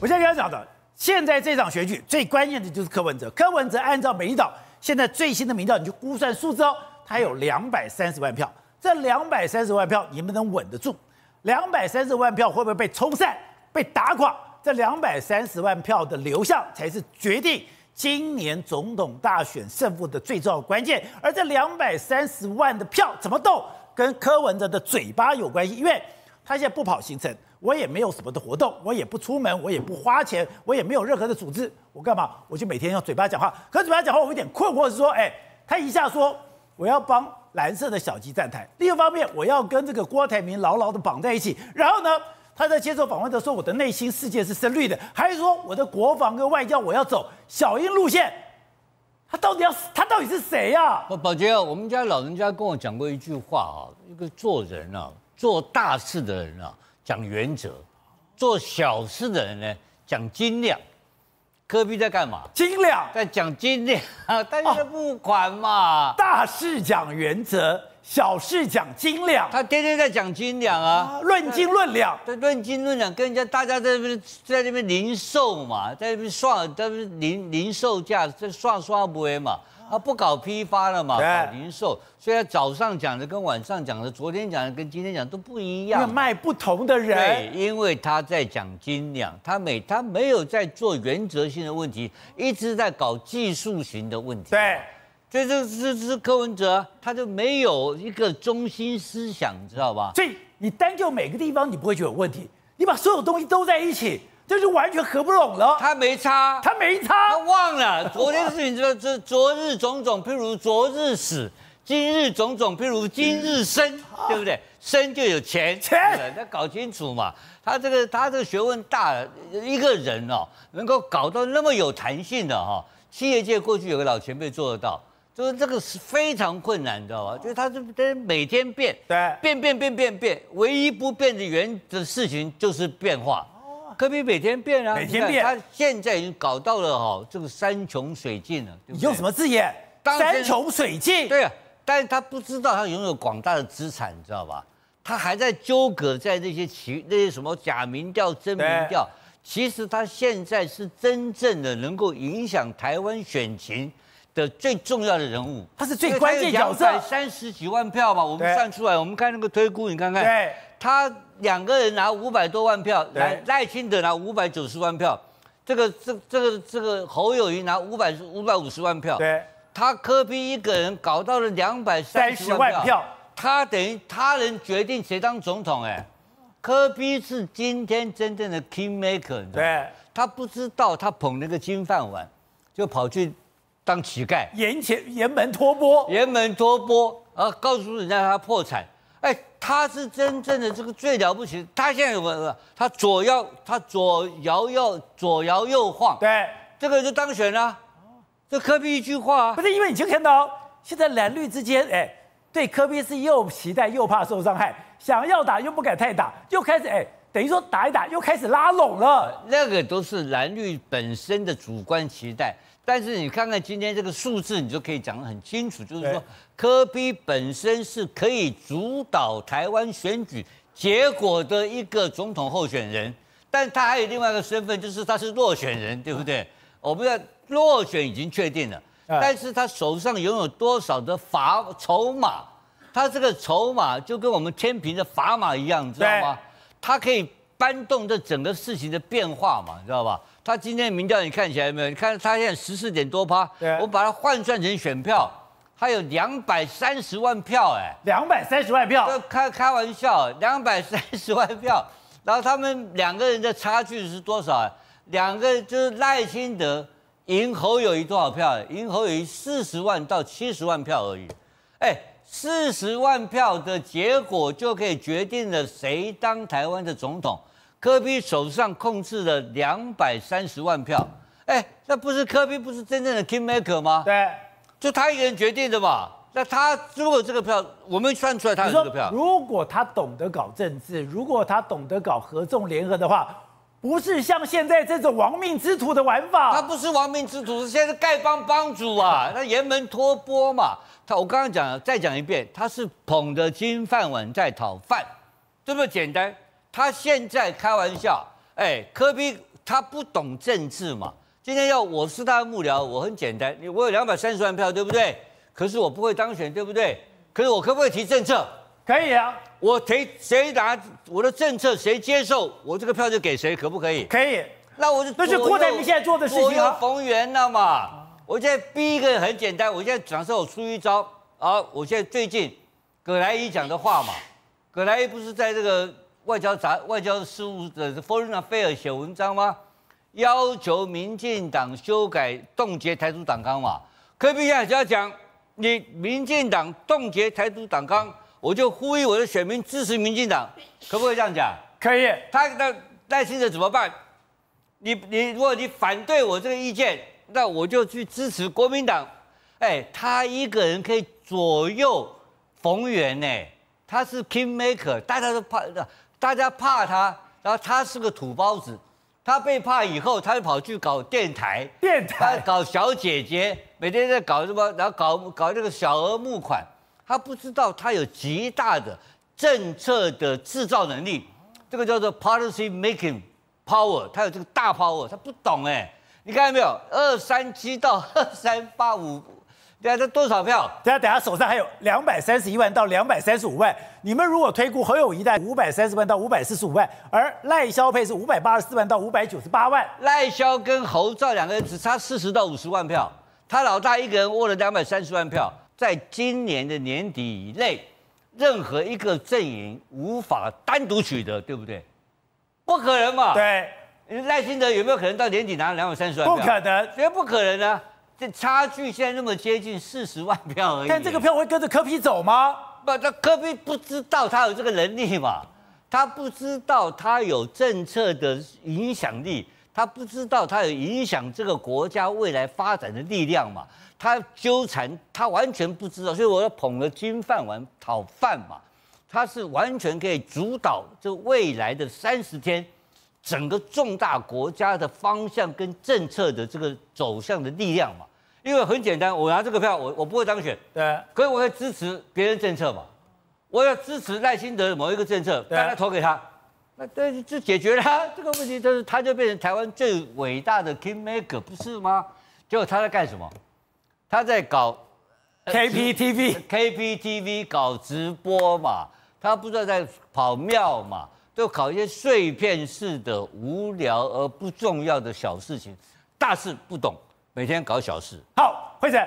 我现在跟他讲的，现在这场选举最关键的就是柯文哲。柯文哲按照美丽岛现在最新的民调，你就估算数字哦，他有两百三十万票。这两百三十万票你们能稳得住？两百三十万票会不会被冲散、被打垮？这两百三十万票的流向才是决定今年总统大选胜负的最重要关键。而这两百三十万的票怎么动，跟柯文哲的嘴巴有关系，因为他现在不跑行程，我也没有什么的活动，我也不出门，我也不花钱，我也没有任何的组织，我干嘛？我就每天用嘴巴讲话。可嘴巴讲话，我有点困惑，是说，哎，他一下说我要帮蓝色的小鸡站台，另一方面我要跟这个郭台铭牢牢的绑在一起，然后呢，他在接受访问的时候说，我的内心世界是深绿的，还是说我的国防跟外交我要走小英路线？他到底要他到底是谁呀？宝宝杰，我们家老人家跟我讲过一句话啊，一个做人啊，做大事的人啊，讲原则；做小事的人呢，讲斤两。科比在干嘛？斤两，在讲斤两，但是不款嘛。大事讲原则。小事讲斤两，他天天在讲斤两啊，论斤论两，对，论斤论两，跟人家大家在那边在那边零售嘛，在那边算，在那边零零售价在算算不为嘛，他不搞批发了嘛，搞零售，所以他早上讲的跟晚上讲的，昨天讲的跟今天讲的都不一样，卖不同的人，对，因为他在讲斤两，他每他没有在做原则性的问题，一直在搞技术型的问题，对。所以这是是柯文哲，他就没有一个中心思想，你知道吧？所以你单就每个地方，你不会觉得有问题。你把所有东西都在一起，这就完全合不拢了。他没差，他没差，他忘了昨天的事情，知道这昨日种种，譬如昨日死；今日种种，譬如今日生，对不对？生就有钱，钱，他搞清楚嘛。他这个他这个学问大了，一个人哦，能够搞到那么有弹性的哈，企业界过去有个老前辈做得到。就是这个是非常困难，你知道吧？就是他这每天变，对，变变变变变，唯一不变的原的事情就是变化。可比每天变啊，每天变。他现在已经搞到了哈，这个山穷水尽了。你用什么字眼？山穷水尽。对啊，但是他不知道他拥有广大的资产，你知道吧？他还在纠葛在那些其那些什么假民调、真民调。其实他现在是真正的能够影响台湾选情的最重要的人物，他是最关键角色。三十几万票嘛，我们算出来，我们看那个推估，你看看，对，他两个人拿五百多万票，赖赖清德拿五百九十万票，这个这这个这个侯友谊拿五百五百五十万票，对，他柯比一个人搞到了两百三十万票，他等于他能决定谁当总统，哎，柯比是今天真正的 king maker，对，他不知道他捧那个金饭碗，就跑去。当乞丐，沿前沿门托钵，沿门托钵，啊，告诉人家他破产，哎，他是真正的这个最了不起。他现在有个，他左摇，他左摇右左摇右晃，对，这个就当选了。这科比一句话啊，不是因为你就看到现在蓝绿之间，哎，对科比是又期待又怕受伤害，想要打又不敢太打，又开始哎，等于说打一打又开始拉拢了。那个都是蓝绿本身的主观期待。但是你看看今天这个数字，你就可以讲得很清楚，就是说科比本身是可以主导台湾选举结果的一个总统候选人，但他还有另外一个身份，就是他是落选人，对不对？我们要落选已经确定了，但是他手上拥有多少的砝筹码？他这个筹码就跟我们天平的砝码一样，你知道吗？他可以搬动这整个事情的变化嘛，你知道吧？他今天的民调你看起来没有？你看他现在十四点多趴，我把它换算成选票，他有两百三十万票，哎，两百三十万票，开开玩笑，两百三十万票，然后他们两个人的差距是多少？两个就是赖清德赢侯友谊多少票？赢侯友谊四十万到七十万票而已，哎，四十万票的结果就可以决定了谁当台湾的总统。柯 P 手上控制了两百三十万票，哎，那不是科比不是真正的 Kingmaker 吗？对，就他一个人决定的嘛。那他如果这个票，我们算出来他有这个票，如果他懂得搞政治，如果他懂得搞合纵联合的话，不是像现在这种亡命之徒的玩法。他不是亡命之徒，是现在是丐帮帮主啊，他沿门托钵嘛。他我刚刚讲了，再讲一遍，他是捧着金饭碗在讨饭，这么简单。他现在开玩笑，哎，科比他不懂政治嘛。今天要我是他的幕僚，我很简单，我有两百三十万票，对不对？可是我不会当选，对不对？可是我可不可以提政策？可以啊，我提谁拿我的政策，谁接受，我这个票就给谁，可不可以？可以。那我就那是郭台铭现在做的事情啊。逢源了嘛。我现在逼一个人很简单，我现在假设我出一招啊，我现在最近葛莱仪讲的话嘛，葛莱仪不是在这个外交杂外交事务的 Foreign Affairs 写文章吗？要求民进党修改冻结台独党纲嘛。柯 P 现在就要讲，你民进党冻结台独党纲。我就呼吁我的选民支持民进党，可不可以这样讲？可以。他那赖清德怎么办？你你如果你反对我这个意见，那我就去支持国民党。哎，他一个人可以左右逢源呢，他是 king maker，大家都怕，大家怕他，然后他是个土包子，他被怕以后，他就跑去搞电台，电台搞小姐姐，每天在搞什么，然后搞搞这个小额募款。他不知道他有极大的政策的制造能力，这个叫做 policy making power，他有这个大 power，他不懂哎，你看到没有？二三七到二三八五，对啊，这多少票？等下等下手上还有两百三十一万到两百三十五万，你们如果推估侯友宜在五百三十万到五百四十五万，而赖萧配是五百八十四万到五百九十八万，赖萧跟侯赵两个人只差四十到五十万票，他老大一个人握了两百三十万票。在今年的年底以内，任何一个阵营无法单独取得，对不对？不可能嘛？对。赖清德有没有可能到年底拿两百三十万票？不可能，绝不可能啊！这差距现在那么接近四十万票而已。但这个票会跟着柯 P 走吗？不，那柯 P 不知道他有这个能力嘛？他不知道他有政策的影响力，他不知道他有影响这个国家未来发展的力量嘛？他纠缠，他完全不知道，所以我要捧了金饭碗讨饭嘛。他是完全可以主导这未来的三十天整个重大国家的方向跟政策的这个走向的力量嘛。因为很简单，我拿这个票，我我不会当选，对，可是我会支持别人政策嘛。我要支持赖清德某一个政策，大家投给他，那这就解决了。这个问题，就是他就变成台湾最伟大的 kingmaker，不是吗？结果他在干什么？他在搞 KPTV，KPTV 搞直播嘛，他不知道在跑庙嘛，就搞一些碎片式的无聊而不重要的小事情，大事不懂，每天搞小事。好，惠子，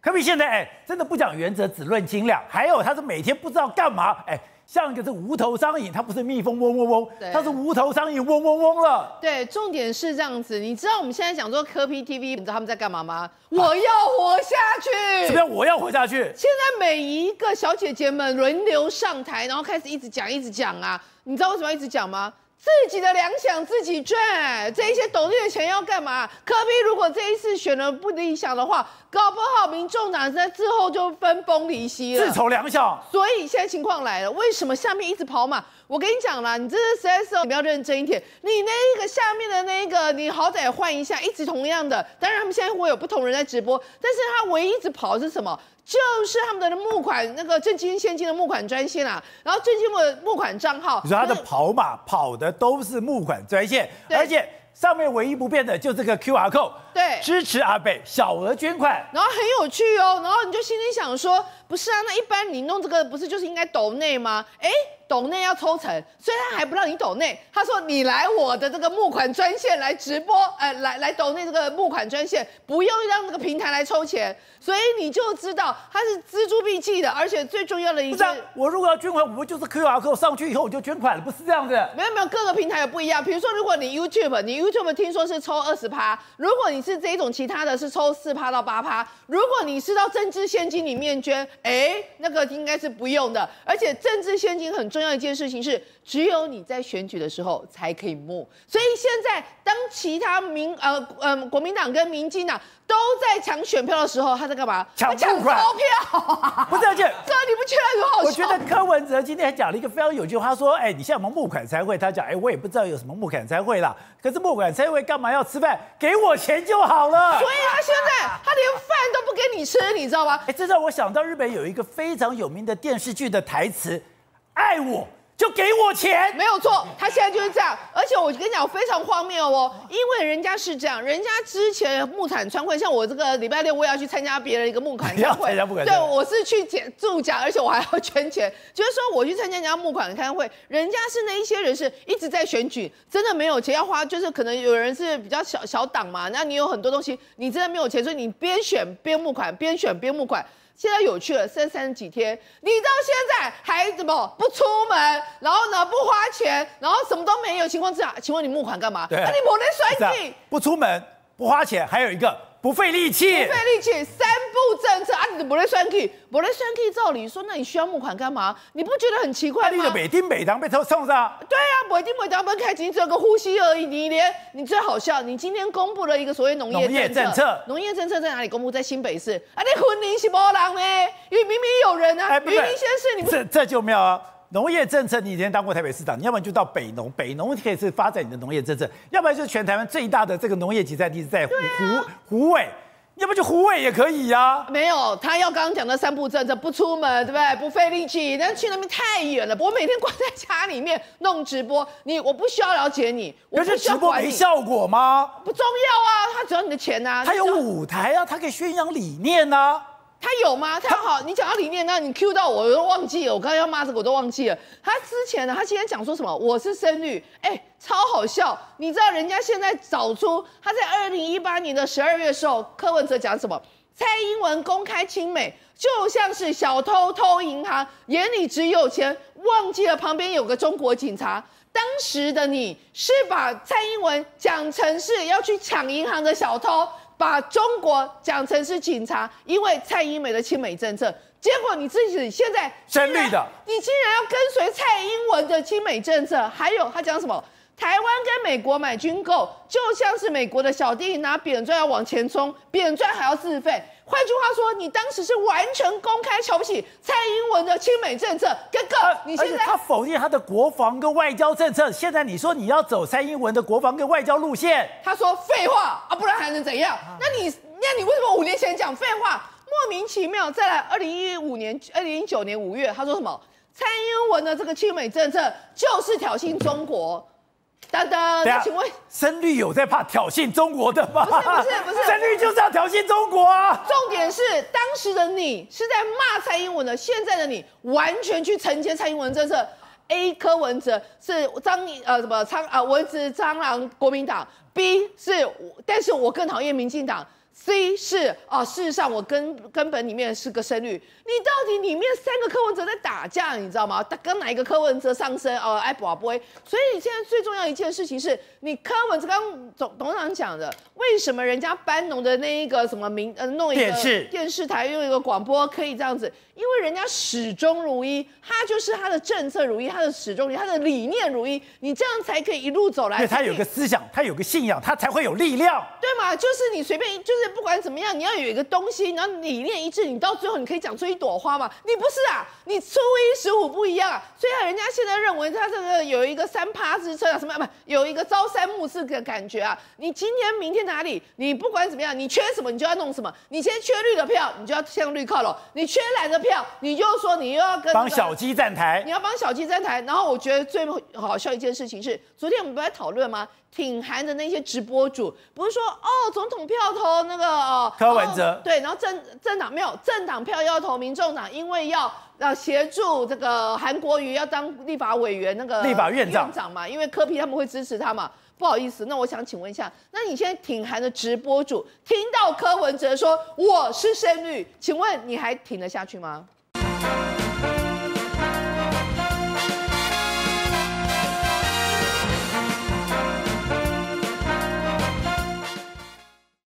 科比现在哎，真的不讲原则，只论斤两，还有他是每天不知道干嘛哎。像一个是无头苍蝇，它不是蜜蜂嗡嗡嗡，它是无头苍蝇嗡嗡嗡了。对，重点是这样子。你知道我们现在讲说科 P TV，你知道他们在干嘛吗？啊、我要活下去。什么叫我要活下去？现在每一个小姐姐们轮流上台，然后开始一直讲，一直讲啊。你知道为什么要一直讲吗？自己的粮饷自己赚，这一些斗内的钱要干嘛？柯比如果这一次选了不理想的话，搞不好民众党在之后就分崩离析了。自筹粮饷。所以现在情况来了，为什么下面一直跑马？我跟你讲啦，你这是实在是你要认真一点。你那个下面的那一个，你好歹换一下，一直同样的。当然他们现在会有不同人在直播，但是他唯一一直跑的是什么？就是他们的募款那个正金现金的募款专线啊，然后正金的募款账号。你说他的跑马跑的都是募款专线，而且上面唯一不变的就这个 QR code，对，支持阿贝小额捐款，然后很有趣哦，然后你就心里想说，不是啊，那一般你弄这个不是就是应该抖内吗？哎。抖内要抽成，所以他还不让你抖内。他说：“你来我的这个募款专线来直播，呃，来来抖内这个募款专线，不用让这个平台来抽钱，所以你就知道他是錙铢必计的。而且最重要的一件，我如果要捐款，我不就是 QR code 上去以后我就捐款了，不是这样子。没有没有，各个平台有不一样。比如说，如果你 YouTube，你 YouTube 听说是抽二十趴，如果你是这一种其他的是抽四趴到八趴。如果你是到政治现金里面捐，哎，那个应该是不用的。而且政治现金很重。”要一件事情是，只有你在选举的时候才可以募。所以现在，当其他民呃呃国民党跟民进党都在抢选票的时候，他在干嘛？抢抢钞票。不是，而且 哥，你不觉得很好笑？我觉得柯文哲今天还讲了一个非常有趣的话，他说：“哎，你现在有没有募款才会？”他讲：“哎，我也不知道有什么募款才会啦。可是不管这位干嘛要吃饭？给我钱就好了。”所以他现在他连饭都不给你吃，你知道吗？哎，这让我想到日本有一个非常有名的电视剧的台词。爱我就给我钱，没有错，他现在就是这样。而且我跟你讲，非常荒谬哦，因为人家是这样，人家之前募款餐会，像我这个礼拜六我也要去参加别人一个木款餐会，对，我是去助奖，而且我还要捐钱，就是说我去参加人家木款餐会，人家是那一些人是一直在选举，真的没有钱要花，就是可能有人是比较小小党嘛，那你有很多东西，你真的没有钱，所以你边选边募款，边选边募款。现在有趣了，剩三十几天，你到现在还怎么不出门？然后呢，不花钱，然后什么都没有情况之下，请问你募款干嘛？那，啊、你没得算计，不出门不花钱，还有一个。不费力气，不费力气，三步政策啊！你不来算计，不来算计，照理说，那你需要募款干嘛？你不觉得很奇怪吗？你的每丁每当被偷送上。对啊，每丁每当分开，仅只有个呼吸而已。你连你最好笑，你今天公布了一个所谓农业政策，农业政策在哪里公布？在新北市啊！你婚礼是没人呢？因为明明有人啊，云林先生你不这这就妙啊！农业政策，你以前当过台北市长，你要不然就到北农，北农可以是发展你的农业政策，要不然就是全台湾最大的这个农业集散地是在湖、啊、湖湖尾。要不就湖尾也可以呀、啊，没有，他要刚刚讲的三步政策，不出门，对不对？不费力气，但去那边太远了。我每天关在家里面弄直播，你我不需要了解你，我不是直播没效果吗？不重要啊，他只要你的钱啊。他有舞台啊，他可以宣扬理念啊。他有吗？他好，你讲到理念，那你 Q 到我，我都忘记了。我刚刚要骂这个，我都忘记了。他之前呢，他今天讲说什么？我是深绿，哎、欸，超好笑。你知道人家现在找出他在二零一八年的十二月时候，柯文哲讲什么？蔡英文公开亲美，就像是小偷偷银行，眼里只有钱，忘记了旁边有个中国警察。当时的你是把蔡英文讲成是要去抢银行的小偷。把中国讲成是警察，因为蔡英文的亲美政策，结果你自己现在真绿的，你竟然要跟随蔡英文的亲美政策，还有他讲什么？台湾跟美国买军购，就像是美国的小弟拿扁砖要往前冲，扁砖还要自费。换句话说，你当时是完全公开瞧不起蔡英文的亲美政策。哥哥，你现在他否定他的国防跟外交政策，现在你说你要走蔡英文的国防跟外交路线，他说废话啊，不然还能怎样？那你那你为什么五年前讲废话？莫名其妙。再来，二零一五年、二零一九年五月，他说什么？蔡英文的这个亲美政策就是挑衅中国。等等，请问深绿有在怕挑衅中国的吗？不是不是不是，深绿就是要挑衅中国啊！重点是当时的你是在骂蔡英文的，现在的你完全去承接蔡英文政策。A 柯文哲是张呃什么苍啊蚊子蟑螂国民党，B 是，但是我更讨厌民进党。C 是啊，事实上我根根本里面是个声律，你到底里面三个柯文哲在打架，你知道吗？他跟哪一个柯文哲上升？哦，爱博不会。所以现在最重要一件事情是你柯文哲刚总董事长讲的，为什么人家班农的那一个什么名呃弄一个电视电视台用一个广播可以这样子？因为人家始终如一，他就是他的政策如一，他的始终如一，他的理念如一，你这样才可以一路走来。对他有个思想，他有个信仰，他才会有力量，对吗？就是你随便就是。不管怎么样，你要有一个东西，然后理念一致，你到最后你可以讲出一朵花嘛？你不是啊，你初一十五不一样啊。所以人家现在认为他这个有一个三趴之称啊，什么不有一个朝三暮四的感觉啊？你今天明天哪里？你不管怎么样，你缺什么你就要弄什么。你现在缺绿的票，你就要向绿靠拢；你缺蓝的票，你就说你又要跟帮小鸡站台，你要帮小鸡站台。然后我觉得最好笑一件事情是，昨天我们不在讨论吗？挺韩的那些直播主，不是说哦，总统票投那个哦，柯文哲，对，然后政政党没有政党票要投民众党，因为要要协助这个韩国瑜要当立法委员那个立法院长，嘛，因为柯 P 他们会支持他嘛。不好意思，那我想请问一下，那你现在挺韩的直播主听到柯文哲说我是深绿，请问你还挺得下去吗？